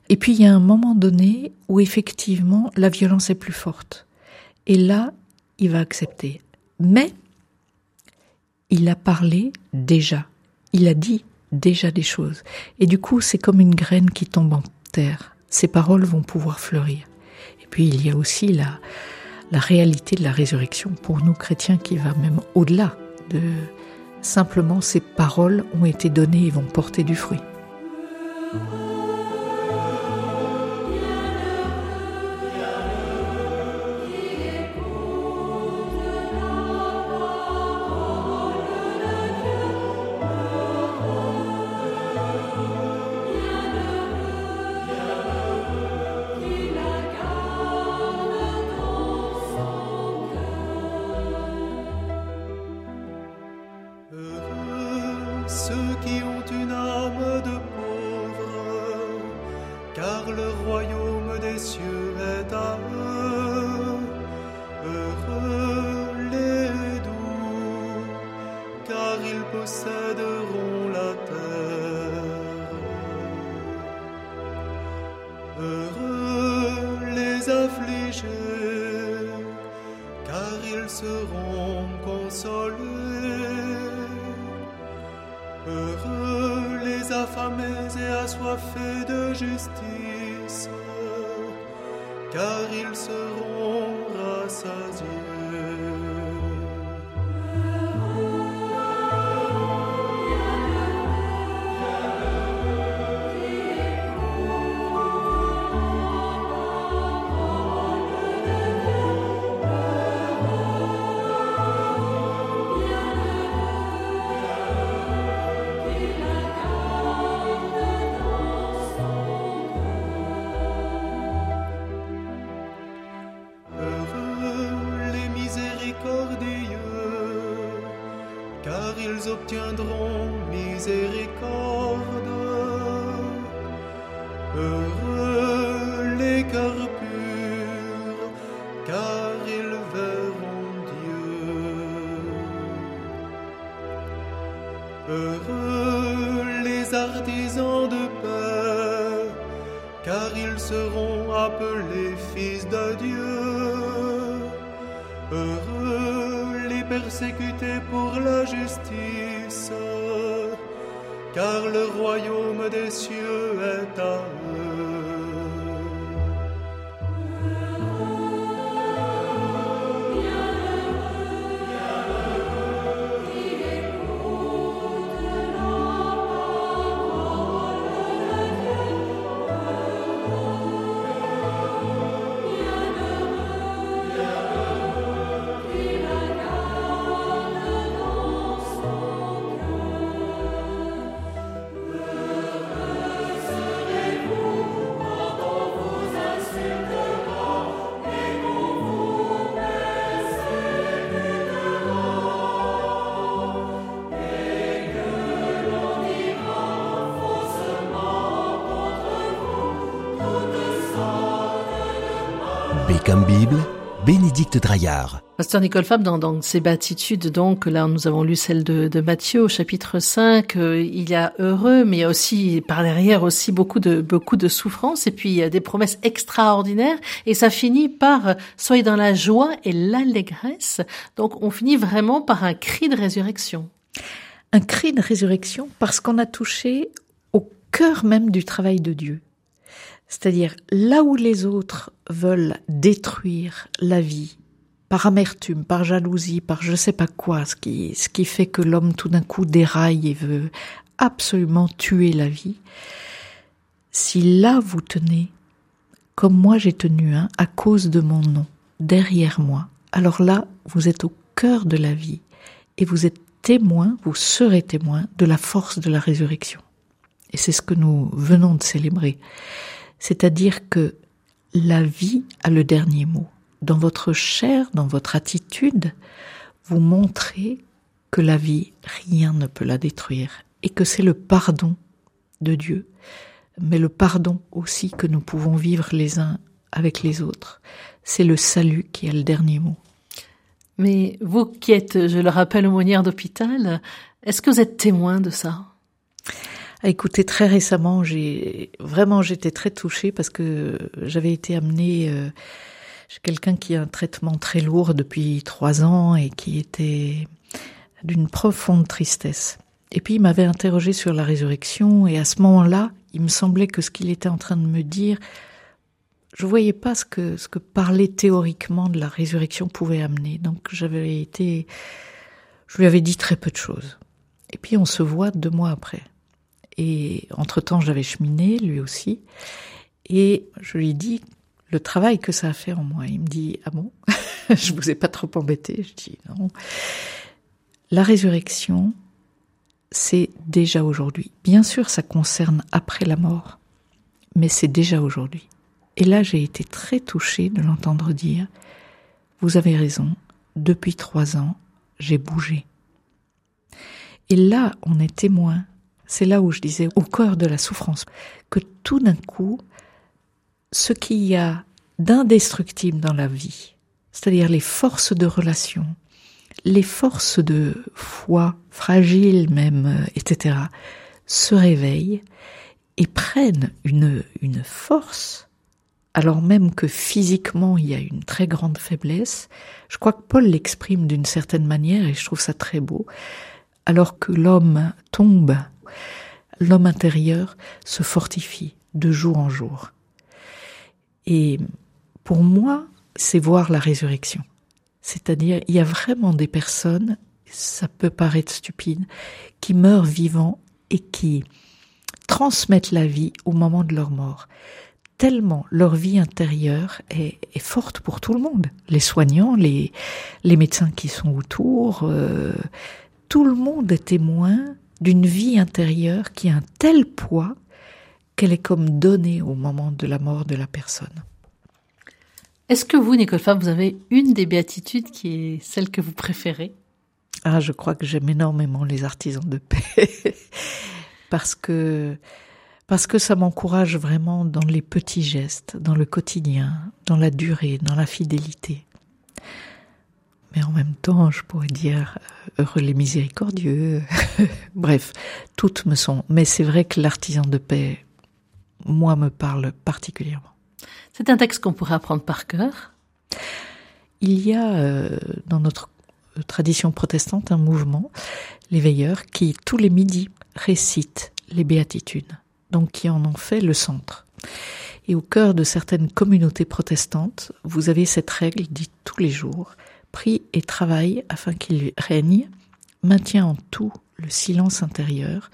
Et puis il y a un moment donné où effectivement la violence est plus forte. Et là, il va accepter. Mais il a parlé déjà. Il a dit déjà des choses. Et du coup, c'est comme une graine qui tombe en terre. Ces paroles vont pouvoir fleurir. Et puis il y a aussi la, la réalité de la résurrection pour nous chrétiens qui va même au-delà de simplement ces paroles ont été données et vont porter du fruit. affamés et assoiffés de justice, car ils seront rassasiés. Comme Bible, Bénédicte Draillard. Pasteur Nicole Fab, dans, dans ces béatitudes, donc, là, nous avons lu celle de, de Matthieu au chapitre 5, euh, il y a heureux, mais il y a aussi, par derrière, aussi beaucoup de, beaucoup de souffrance, et puis il y a des promesses extraordinaires, et ça finit par, soyez dans la joie et l'allégresse. Donc, on finit vraiment par un cri de résurrection. Un cri de résurrection parce qu'on a touché au cœur même du travail de Dieu. C'est-à-dire là où les autres veulent détruire la vie, par amertume, par jalousie, par je sais pas quoi, ce qui, ce qui fait que l'homme tout d'un coup déraille et veut absolument tuer la vie. Si là vous tenez, comme moi j'ai tenu un, à cause de mon nom, derrière moi, alors là vous êtes au cœur de la vie et vous êtes témoin, vous serez témoin de la force de la résurrection. Et c'est ce que nous venons de célébrer. C'est-à-dire que la vie a le dernier mot. Dans votre chair, dans votre attitude, vous montrez que la vie, rien ne peut la détruire et que c'est le pardon de Dieu, mais le pardon aussi que nous pouvons vivre les uns avec les autres. C'est le salut qui a le dernier mot. Mais vous qui êtes, je le rappelle, aumônière d'hôpital, est-ce que vous êtes témoin de ça? Ah, Écoutez, très récemment, j'ai vraiment j'étais très touchée parce que j'avais été amenée euh, chez quelqu'un qui a un traitement très lourd depuis trois ans et qui était d'une profonde tristesse. Et puis il m'avait interrogé sur la résurrection et à ce moment-là, il me semblait que ce qu'il était en train de me dire, je voyais pas ce que ce que parler théoriquement de la résurrection pouvait amener. Donc j'avais été, je lui avais dit très peu de choses. Et puis on se voit deux mois après. Et entre-temps, j'avais cheminé, lui aussi. Et je lui dis le travail que ça a fait en moi. Il me dit, ah bon? <laughs> Je vous ai pas trop embêté Je dis, non. La résurrection, c'est déjà aujourd'hui. Bien sûr, ça concerne après la mort, mais c'est déjà aujourd'hui. Et là, j'ai été très touchée de l'entendre dire, vous avez raison, depuis trois ans, j'ai bougé. Et là, on est témoin c'est là où je disais, au cœur de la souffrance, que tout d'un coup, ce qu'il y a d'indestructible dans la vie, c'est-à-dire les forces de relation, les forces de foi, fragiles même, euh, etc., se réveillent et prennent une, une force, alors même que physiquement il y a une très grande faiblesse. Je crois que Paul l'exprime d'une certaine manière et je trouve ça très beau. Alors que l'homme tombe l'homme intérieur se fortifie de jour en jour. Et pour moi, c'est voir la résurrection. C'est-à-dire, il y a vraiment des personnes, ça peut paraître stupide, qui meurent vivants et qui transmettent la vie au moment de leur mort. Tellement leur vie intérieure est, forte pour tout le monde. Les soignants, les, les médecins qui sont autour, euh, tout le monde est témoin d'une vie intérieure qui a un tel poids qu'elle est comme donnée au moment de la mort de la personne. Est-ce que vous, Nicole Fab, vous avez une des béatitudes qui est celle que vous préférez? Ah, je crois que j'aime énormément les artisans de paix <laughs> parce que parce que ça m'encourage vraiment dans les petits gestes, dans le quotidien, dans la durée, dans la fidélité mais en même temps, je pourrais dire euh, heureux les miséricordieux. <laughs> Bref, toutes me sont. Mais c'est vrai que l'artisan de paix, moi, me parle particulièrement. C'est un texte qu'on pourrait apprendre par cœur. Il y a euh, dans notre tradition protestante un mouvement, les veilleurs, qui tous les midis récitent les béatitudes, donc qui en ont fait le centre. Et au cœur de certaines communautés protestantes, vous avez cette règle dite tous les jours prie et travaille afin qu'il règne, maintient en tout le silence intérieur,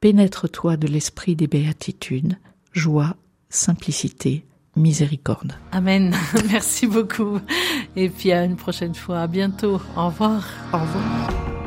pénètre-toi de l'esprit des béatitudes, joie, simplicité, miséricorde. Amen. <laughs> Merci beaucoup. Et puis à une prochaine fois. À bientôt. Au revoir. Au revoir.